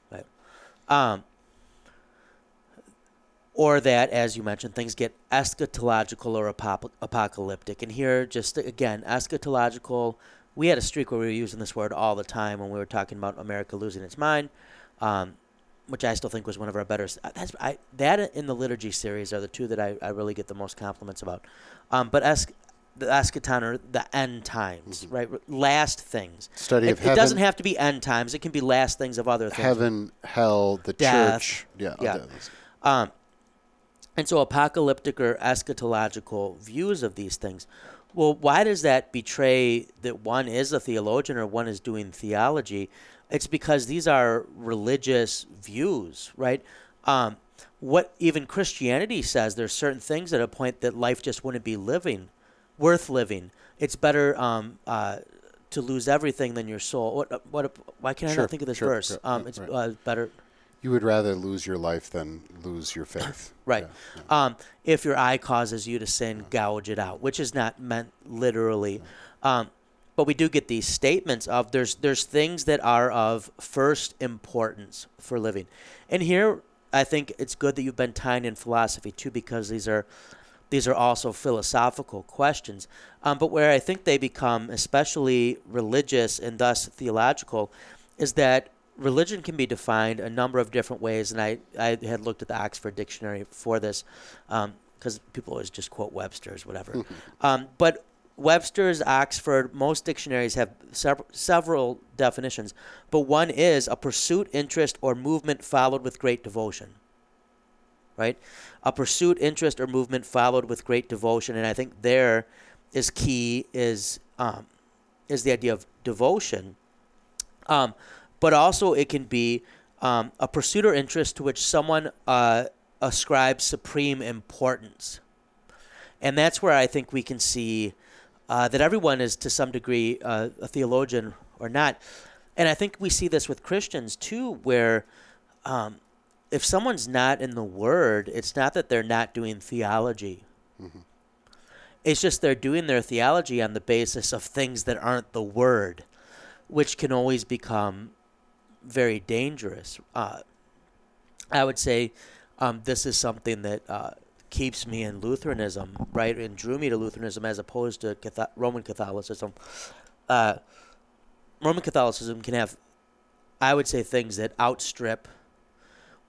right? Um, or that, as you mentioned, things get eschatological or apop- apocalyptic. And here, just again, eschatological. We had a streak where we were using this word all the time when we were talking about America losing its mind, um, which I still think was one of our better. That's I, that in the liturgy series are the two that I, I really get the most compliments about. Um, but es- the eschaton or the end times, Mhm. right? Last things. Study It, of it doesn't have to be end times. It can be last things of other things. heaven, hell, the Death. church. Yeah. Yeah. Um, and so apocalyptic or eschatological views of these things. Well, why does that betray that one is a theologian or one is doing theology? It's because these are religious views, right? Um, what even Christianity says, there's certain things at a point that life just wouldn't be living, worth living. It's better um, uh, to lose everything than your soul. What? What? Why can't I Sure, not think of this sure, verse? sure, Um, it's right. uh, better. You would rather lose your life than lose your faith. Right. Yeah, yeah. Um, if your eye causes you to sin, gouge it out, which is not meant literally. Um, but we do get these statements of there's there's things that are of first importance for living, and here I think it's good that you've been tying in philosophy too, because these are these are also philosophical questions. Um, but where I think they become especially religious and thus theological is that religion can be defined a number of different ways. And I, I had looked at the Oxford Dictionary for this because people always just quote Webster's, whatever. um, but Webster's, Oxford, most dictionaries have sev- several definitions, but one is a pursuit, interest, or movement followed with great devotion. Right? A pursuit, interest, or movement followed with great devotion. And I think there is key is um, is the idea of devotion. Um, but also it can be um, a pursuit or interest to which someone uh, ascribes supreme importance. And that's where I think we can see uh, that everyone is to some degree uh, a theologian or not. And I think we see this with Christians too, where um, if someone's not in the Word, it's not that they're not doing theology. It's just they're doing their theology on the basis of things that aren't the Word, which can always become very dangerous. Uh, I would say um, this is something that uh, keeps me in Lutheranism, right, and drew me to Lutheranism as opposed to Roman Catholicism. Uh, Roman Catholicism can have, I would say, things that outstrip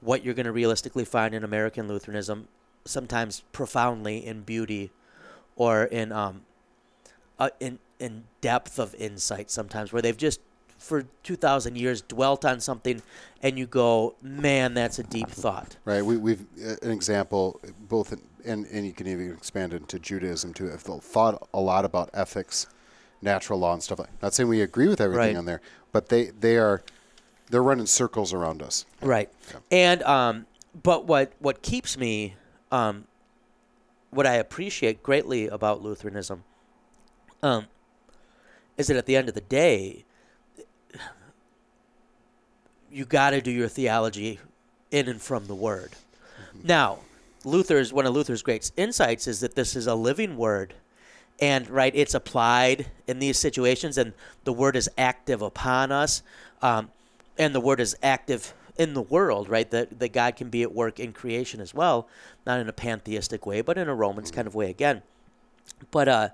what you're going to realistically find in American Lutheranism, sometimes profoundly in beauty, or in um, uh, in in depth of insight. Sometimes where they've just for 2,000 years dwelt on something and you go, man, that's a deep thought. Right. We, we've uh, an example both, in, and, and you can even expand into Judaism too. Have thought a lot about ethics, natural law, and stuff like. Not saying we agree with everything Right. on there, but they they are they're running circles around us. Right. And um, but what what keeps me, um, what I appreciate greatly about Lutheranism, um, is that at the end of the day, you got to do your theology in and from the Word. Now, Luther's one of Luther's great insights is that this is a living Word. And right, it's applied in these situations, and the word is active upon us. Um, and the word is active in the world, right? That that God can be at work in creation as well, not in a pantheistic way, but in a Romans kind of way again. But uh,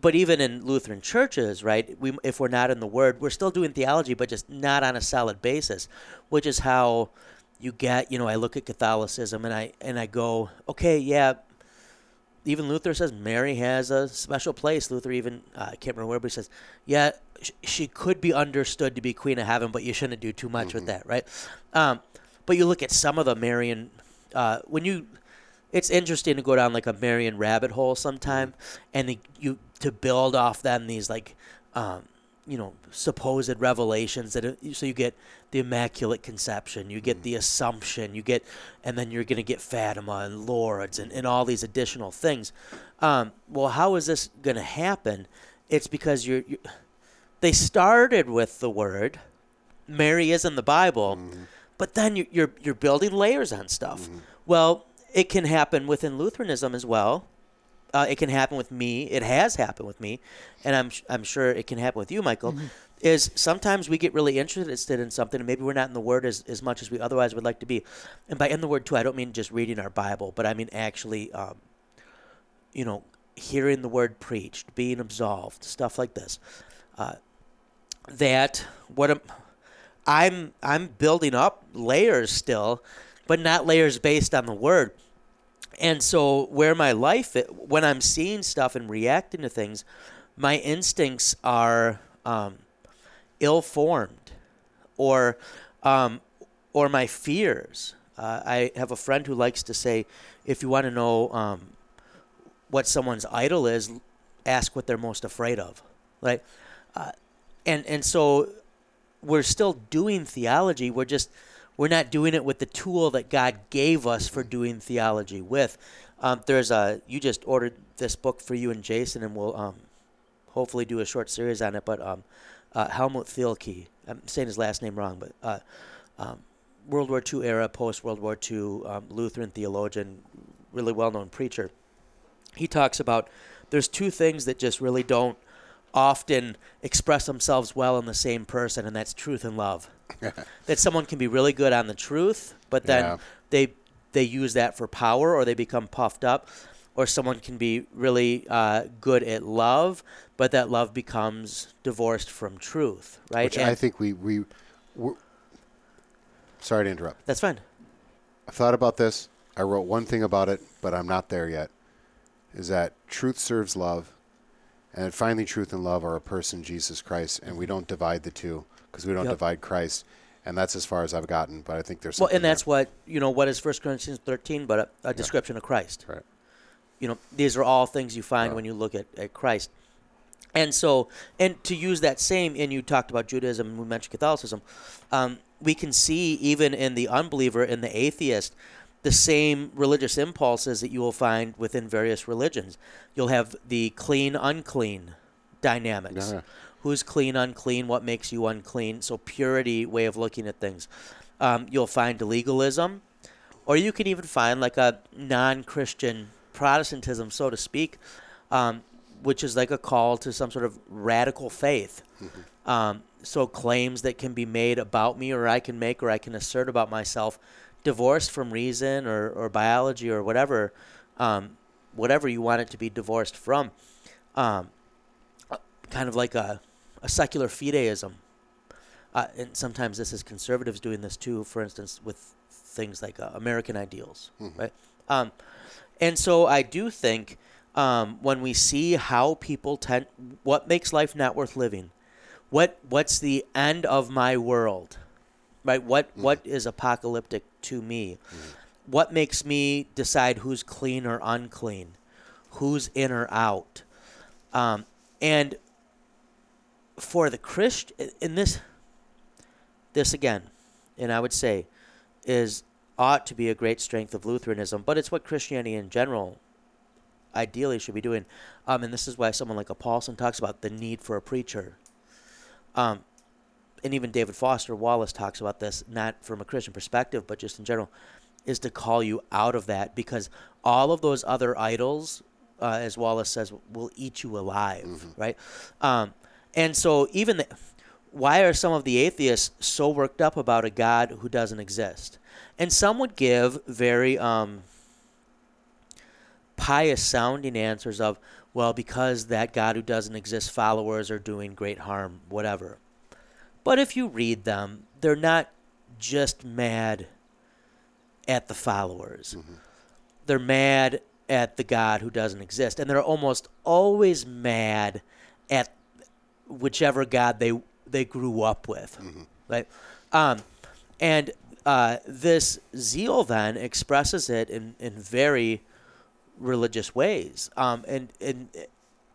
but even in Lutheran churches, right? We if we're not in the Word, we're still doing theology, but just not on a solid basis, which is how you get. You know, I look at Catholicism and I and I go, okay, yeah. Even Luther says Mary has a special place. Luther even uh, I can't remember where, but he says, yeah, sh- she could be understood to be Queen of Heaven, but you shouldn't do too much with that, right? Um, but you look at some of the Marian uh, when you it's interesting to go down like a Marian rabbit hole sometime, and the, you to build off then these like, um, you know, supposed revelations that it, so you get the Immaculate Conception, you get the Assumption, you get, and then you're gonna get Fatima and Lourdes and, and all these additional things. Um, well, how is this gonna happen? It's because you're, you they started with the word. Mary is in the Bible, but then you- you're you're building layers on stuff. Well, it can happen within Lutheranism as well. Uh, it can happen with me. It has happened with me, and I'm I'm sure it can happen with you, Michael. Is sometimes we get really interested in something, and maybe we're not in the Word as, as much as we otherwise would like to be. And by in the Word too, I don't mean just reading our Bible, but I mean actually, um, you know, hearing the Word preached, being absolved, stuff like this. Uh, that what am, I'm I'm building up layers still, but not layers based on the word. And so where my life when I'm seeing stuff and reacting to things, my instincts are um, ill-formed, or um, or my fears. Uh, I have a friend who likes to say, if you want to know um, what someone's idol is, ask what they're most afraid of. Right? Uh, and and so we're still doing theology. We're just we're not doing it with the tool that God gave us for doing theology with. Um, there's a you just ordered this book for you and Jason, and we'll um, hopefully do a short series on it. But um, uh, Helmut Thielke, I'm saying his last name wrong, but uh, um, World War II era, post World War II um, Lutheran theologian, really well known preacher. He talks about there's two things that just really don't often express themselves well in the same person, and that's truth and love. that someone can be really good on the truth, but then Yeah. they they use that for power, or they become puffed up, or someone can be really uh, good at love, but that love becomes divorced from truth, right? Which I think we we. sorry to interrupt. that's fine. I've thought about this. I wrote one thing about it, but I'm not there yet. Is that truth serves love, and finally, truth and love are a person, Jesus Christ, and we don't divide the two because we don't Yep. divide Christ, and that's as far as I've gotten. But I think there's Well, and that's there. what you know. What is First Corinthians thirteen but a, a description of Christ? right. you know these are all things you find Yeah. when you look at, at christ and so and to use that same and you talked about judaism and we mentioned catholicism um, we can see even in the unbeliever in the atheist the same religious impulses that you will find within various religions. You'll have the clean unclean dynamics. Yeah. who's clean unclean? What makes you unclean? So purity way of looking at things. Um, you'll find legalism or you can even find like a non-Christian Protestantism, so to speak, um, which is like a call to some sort of radical faith. Um, so claims that can be made about me, or I can make, or I can assert about myself, divorced from reason or, or biology or whatever, um, whatever you want it to be divorced from. Um, kind of like a, a secular fideism. Uh, and sometimes this is conservatives doing this too. For instance, with things like uh, American ideals, right? Um, and so I do think um, when we see how people tend, what makes life not worth living, what what's the end of my world, right? What what is apocalyptic to me? What makes me decide who's clean or unclean, who's in or out, um, and for the Christian in this this again, and I would say is ought to be a great strength of Lutheranism, but it's what Christianity in general ideally should be doing. Um, and this is why someone like a Paulson talks about the need for a preacher. Um, and even David Foster Wallace talks about this, not from a Christian perspective, but just in general, is to call you out of that because all of those other idols, uh, as Wallace says, will eat you alive, right? Um, and so even the, why are some of the atheists so worked up about a God who doesn't exist? And some would give very um, pious sounding answers of, well, because that God who doesn't exist followers are doing great harm, whatever. But if you read them, they're not just mad at the followers. They're mad at the God who doesn't exist. And they're almost always mad at whichever God they they grew up with. Right? Um, and uh, this zeal then expresses it in, in very religious ways, um, and and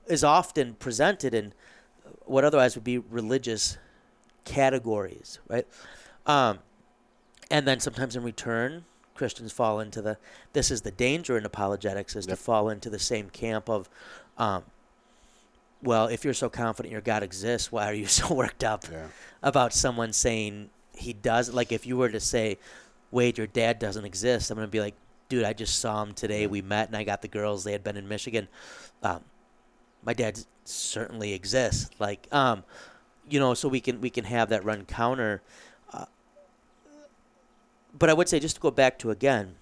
is often presented in what otherwise would be religious categories, right? Um, and then sometimes in return, Christians fall into the. This is the danger in apologetics is to fall into the same camp of. Um, well, if you're so confident your God exists, why are you so worked up Yeah. about someone saying he does? Like, if you were to say, Wade, your dad doesn't exist, I'm going to be like, dude, I just saw him today. We met and I got the girls. They had been in Michigan. Um, my dad certainly exists. Like, um, you know, so we can we can have that run counter. Uh, but I would say just to go back to again,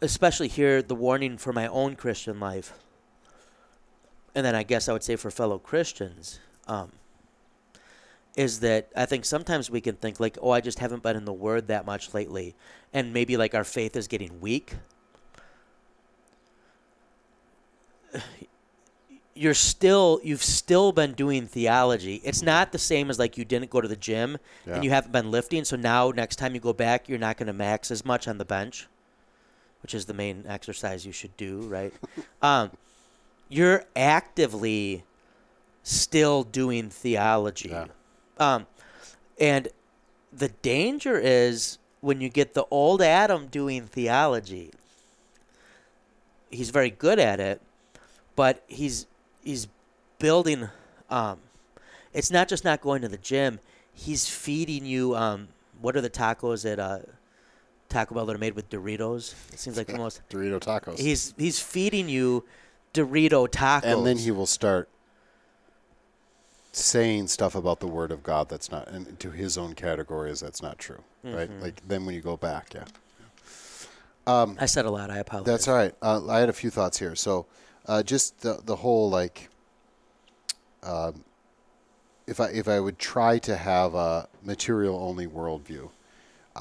especially here, the warning for my own Christian life, and then I guess I would say for fellow Christians, um, is that I think sometimes we can think like, oh, I just haven't been in the Word that much lately, and maybe like our faith is getting weak. You're still you've still been doing theology. It's not the same as like you didn't go to the gym Yeah. and you haven't been lifting. So now next time you go back, you're not going to max as much on the bench, which is the main exercise you should do, right? um, you're actively still doing theology. Yeah. Um, and the danger is when you get the old Adam doing theology. He's very good at it, but he's he's building. Um, it's not just not going to the gym. He's feeding you. Um, what are the tacos at uh, Taco Bell that are made with Doritos? It seems like the most. Dorito tacos. He's he's feeding you Dorito tacos. and then he will start saying stuff about the word of God that's not and to his own categories that's not true, right? Mm-hmm. Like then when you go back, yeah. I said a lot. I apologize. That's all right. Uh, I had a few thoughts here. So, uh, just the the whole like, um, if I if I would try to have a material only worldview,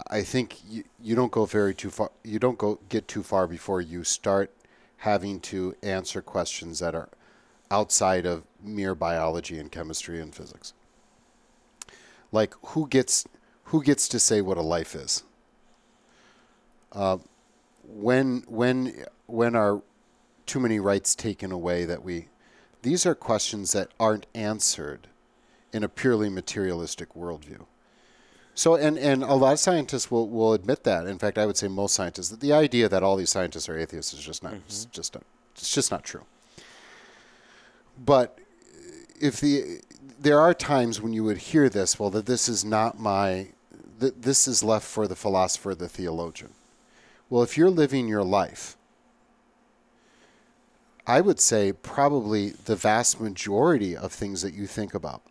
I- think you, you don't go very too far. You don't go get too far before you start having to answer questions that are outside of mere biology and chemistry and physics. Like who gets who gets to say what a life is? when when when are too many rights taken away that we these are questions that aren't answered in a purely materialistic worldview. So and and a lot of scientists will will admit that. In fact i would say most scientists that the idea that all these scientists are atheists is just not it's just not it's just not true. But if the there are times when you would hear this well that this is not my that this is left for the philosopher the theologian. Well, if you're living your life, I would say probably the vast majority of things that you think about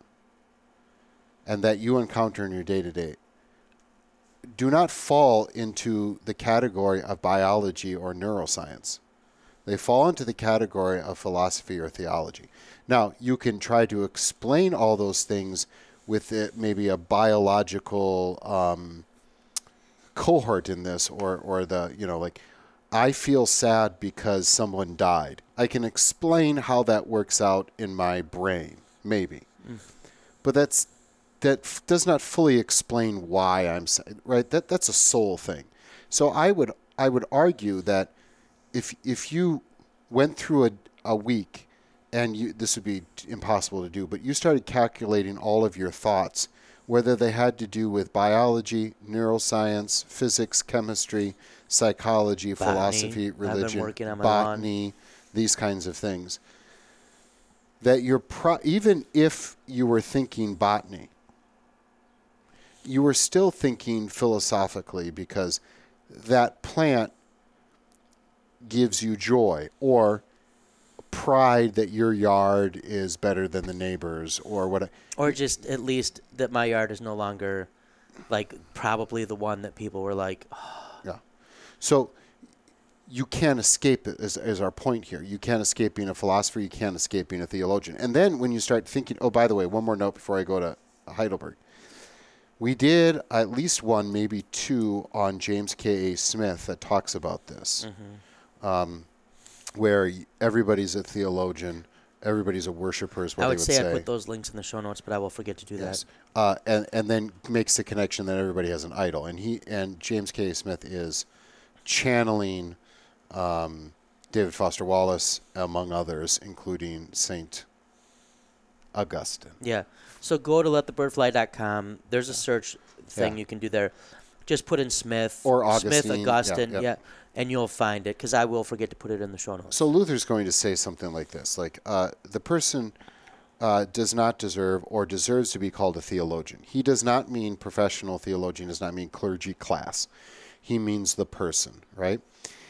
and that you encounter in your day to day do not fall into the category of biology or neuroscience. They fall into the category of philosophy or theology. Now, you can try to explain all those things with it, maybe a biological um, cohort in this, or or the you know like I feel sad because someone died. I can explain how that works out in my brain, maybe, mm. but that's that f- does not fully explain why I'm sad. Right? That that's a soul thing. So I would I would argue that if if you went through a, a week and you this would be impossible to do, but you started calculating all of your thoughts, whether they had to do with biology, neuroscience, physics, chemistry, psychology, botany. philosophy, religion, botany, these kinds of things. That you're pro- even if you were thinking botany, you were still thinking philosophically because that plant gives you joy or pride that your yard is better than the neighbors or what or just at least that my yard is no longer like probably the one that people were like oh. So you can't escape it is, is our point here you can't escape being a philosopher you can't escape being a theologian and then when you start thinking oh by the way one more note before i go to heidelberg we did at least one maybe two on james k a smith that talks about this mm-hmm. um, where everybody's a theologian, everybody's a worshiper is what I would, would say, say. I put those links in the show notes, but I will forget to do yes. that. Uh, and and then makes the connection that everybody has an idol, and he and James K. Smith is channeling um, David Foster Wallace among others, including Saint Augustine. Yeah. So go to letthebirdfly.com. There's a search thing yeah. you can do there. Just put in Smith or Augustine. Smith Augustine. Yeah. yeah and you'll find it because I will forget to put it in the show notes. So Luther's going to say something like this: like uh, the person uh, does not deserve or deserves to be called a theologian. He does not mean professional theologian. Does not mean clergy class. He means the person, right?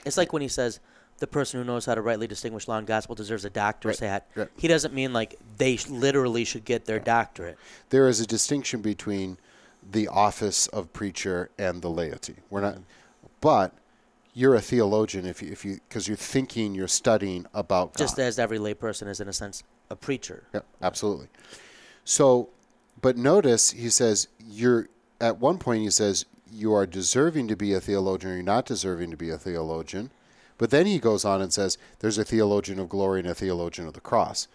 It's like when he says the person who knows how to rightly distinguish law and gospel deserves a doctor's right, hat. Right. He doesn't mean like they sh- literally should get their doctorate. There is a distinction between the office of preacher and the laity. We're not, mm-hmm. but you're a theologian if you if you because you're thinking, you're studying about Just as every layperson is in a sense a preacher. Yeah, absolutely. So, but notice he says you're at one point he says you are deserving to be a theologian or you're not deserving to be a theologian. But then he goes on and says there's a theologian of glory and a theologian of the cross.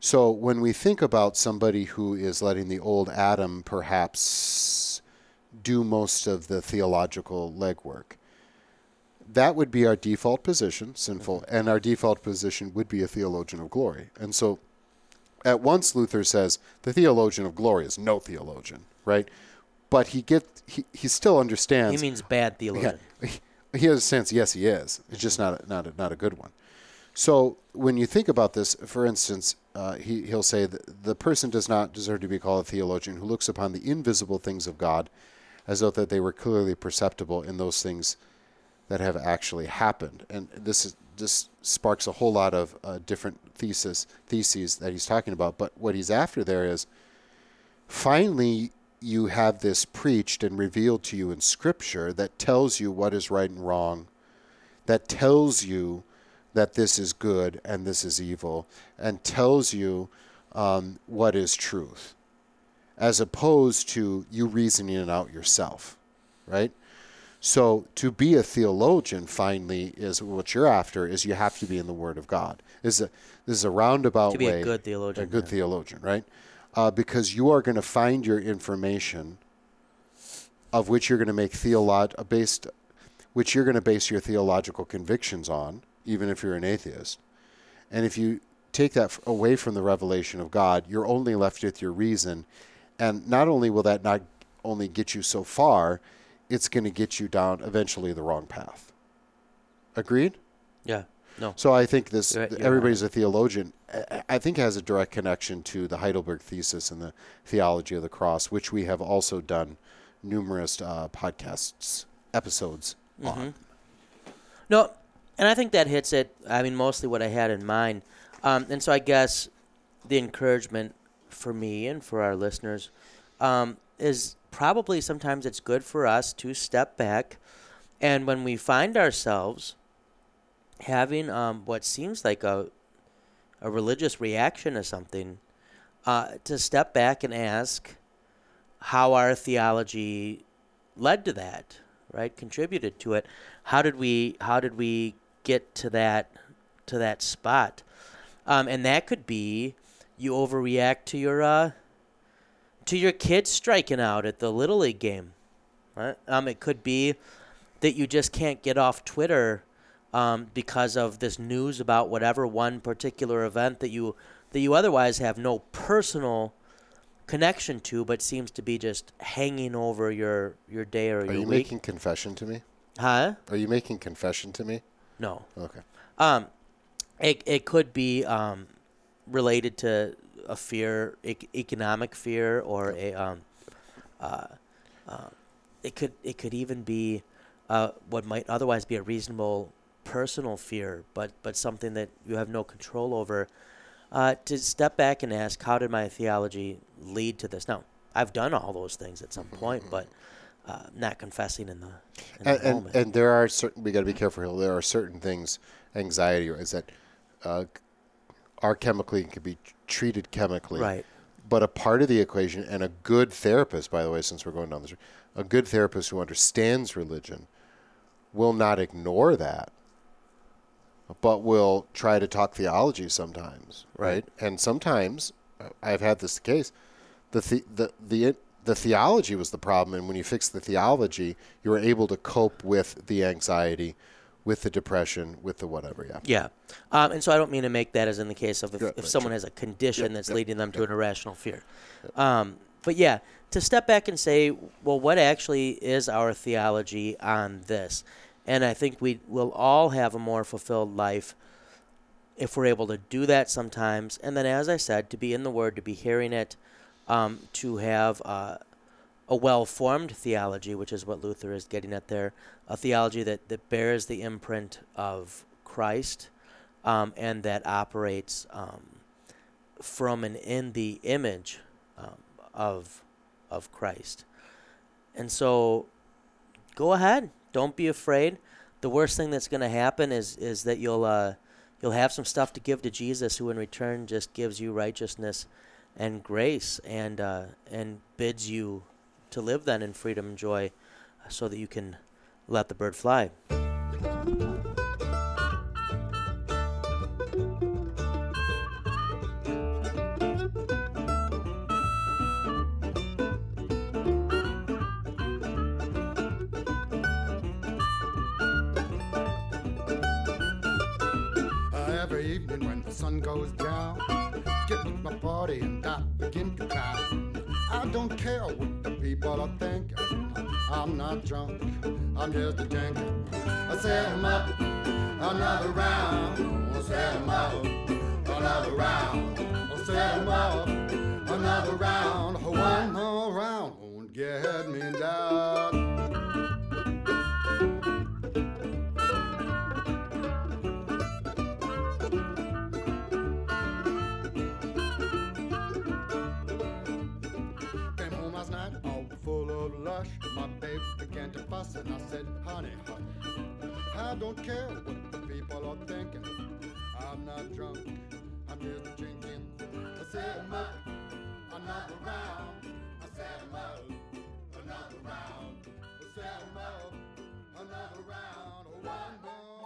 So when we think about somebody who is letting the old Adam perhaps do most of the theological legwork, that would be our default position, sinful, and our default position would be a theologian of glory. And so at once Luther says the theologian of glory is no theologian, right? But he get he, he still understands. He means bad theologian. Yeah, he, he has a sense, yes, he is. It's just not a, not a, not a good one. So when you think about this, for instance, uh, he he'll say that the person does not deserve to be called a theologian who looks upon the invisible things of God as though that they were clearly perceptible in those things that have actually happened. And this is this sparks a whole lot of uh, different thesis theses that he's talking about. But what he's after there is finally you have this preached and revealed to you in Scripture that tells you what is right and wrong, that tells you that this is good and this is evil, and tells you um, what is truth, as opposed to you reasoning it out yourself, right? So to be a theologian, finally, is what you're after. Is you have to be in the Word of God. This is a this is a roundabout to be way. a good theologian. A good yeah. theologian, right? Uh, because you are going to find your information, of which you're going to make theolog uh, based, which you're going to base your theological convictions on, even if you're an atheist. And if you take that away from the revelation of God, you're only left with your reason, and not only will that not only get you so far it's going to get you down eventually the wrong path. Agreed? Yeah. No. So I think this you're, you're everybody's right. a theologian. I think has a direct connection to the Heidelberg thesis and the theology of the cross, which we have also done numerous uh, podcasts episodes mm-hmm. on. No, and I think that hits it. I mean, mostly what I had in mind, um, and so I guess the encouragement for me and for our listeners um, is probably sometimes it's good for us to step back and when we find ourselves having um, what seems like a, a religious reaction to something, uh, to step back and ask, how our theology led to that, right? Contributed to it. How did we how did we get to that to that spot? Um, and that could be you overreact to your uh, to your kids striking out at the little league game. Right? Um, it could be that you just can't get off Twitter um, because of this news about whatever one particular event that you that you otherwise have no personal connection to, but seems to be just hanging over your your day or. Are your you week. making confession to me? huh? Are you making confession to me? No. Okay. Um, it it could be um, related to a fear, ec- economic fear, or a um, uh, uh, it could it could even be uh, what might otherwise be a reasonable personal fear, but but something that you have no control over. Uh, to step back and ask, how did my theology lead to this? Now, I've done all those things at some point, but uh, not confessing in the, in the and, and, moment. and there are certain we got to be careful here. There are certain things anxiety is that uh, are chemically and can be treated chemically. right. But a part of the equation and a good therapist, by the way, since we're going down this, a good therapist who understands religion will not ignore that, but will try to talk theology sometimes, right? And sometimes uh, I've had this case. The, the the the the theology was the problem, and when you fix the theology, you were able to cope with the anxiety, with the depression, with the whatever. Yeah. Yeah, um, and so I don't mean to make that as in the case of if, Yeah, if someone has a condition Yep, that's yep, leading them to an irrational fear. Um, but yeah, to step back and say, well, what actually is our theology on this? And I think we will all have a more fulfilled life if we're able to do that sometimes. And then, as I said, to be in the Word, to be hearing it, um, to have uh, a well formed theology, which is what Luther is getting at there, a theology that, that bears the imprint of Christ um, and that operates um, from and in the image um, of, of Christ. And so go ahead. Don't be afraid. The worst thing that's going to happen is, is that you'll, uh, you'll have some stuff to give to Jesus, who in return just gives you righteousness and grace and, uh, and bids you to live then in freedom and joy so that you can let the bird fly. Not drunk, I'm just a drinking. I set 'em up another round. I set 'em up another round. I set 'em up another round. One more round won't get me down. Fuss and I said, honey, hush. I don't care what the people are thinking. I'm not drunk, I'm just drinking. I 'em up another round. I up another round. I set 'em up another oh,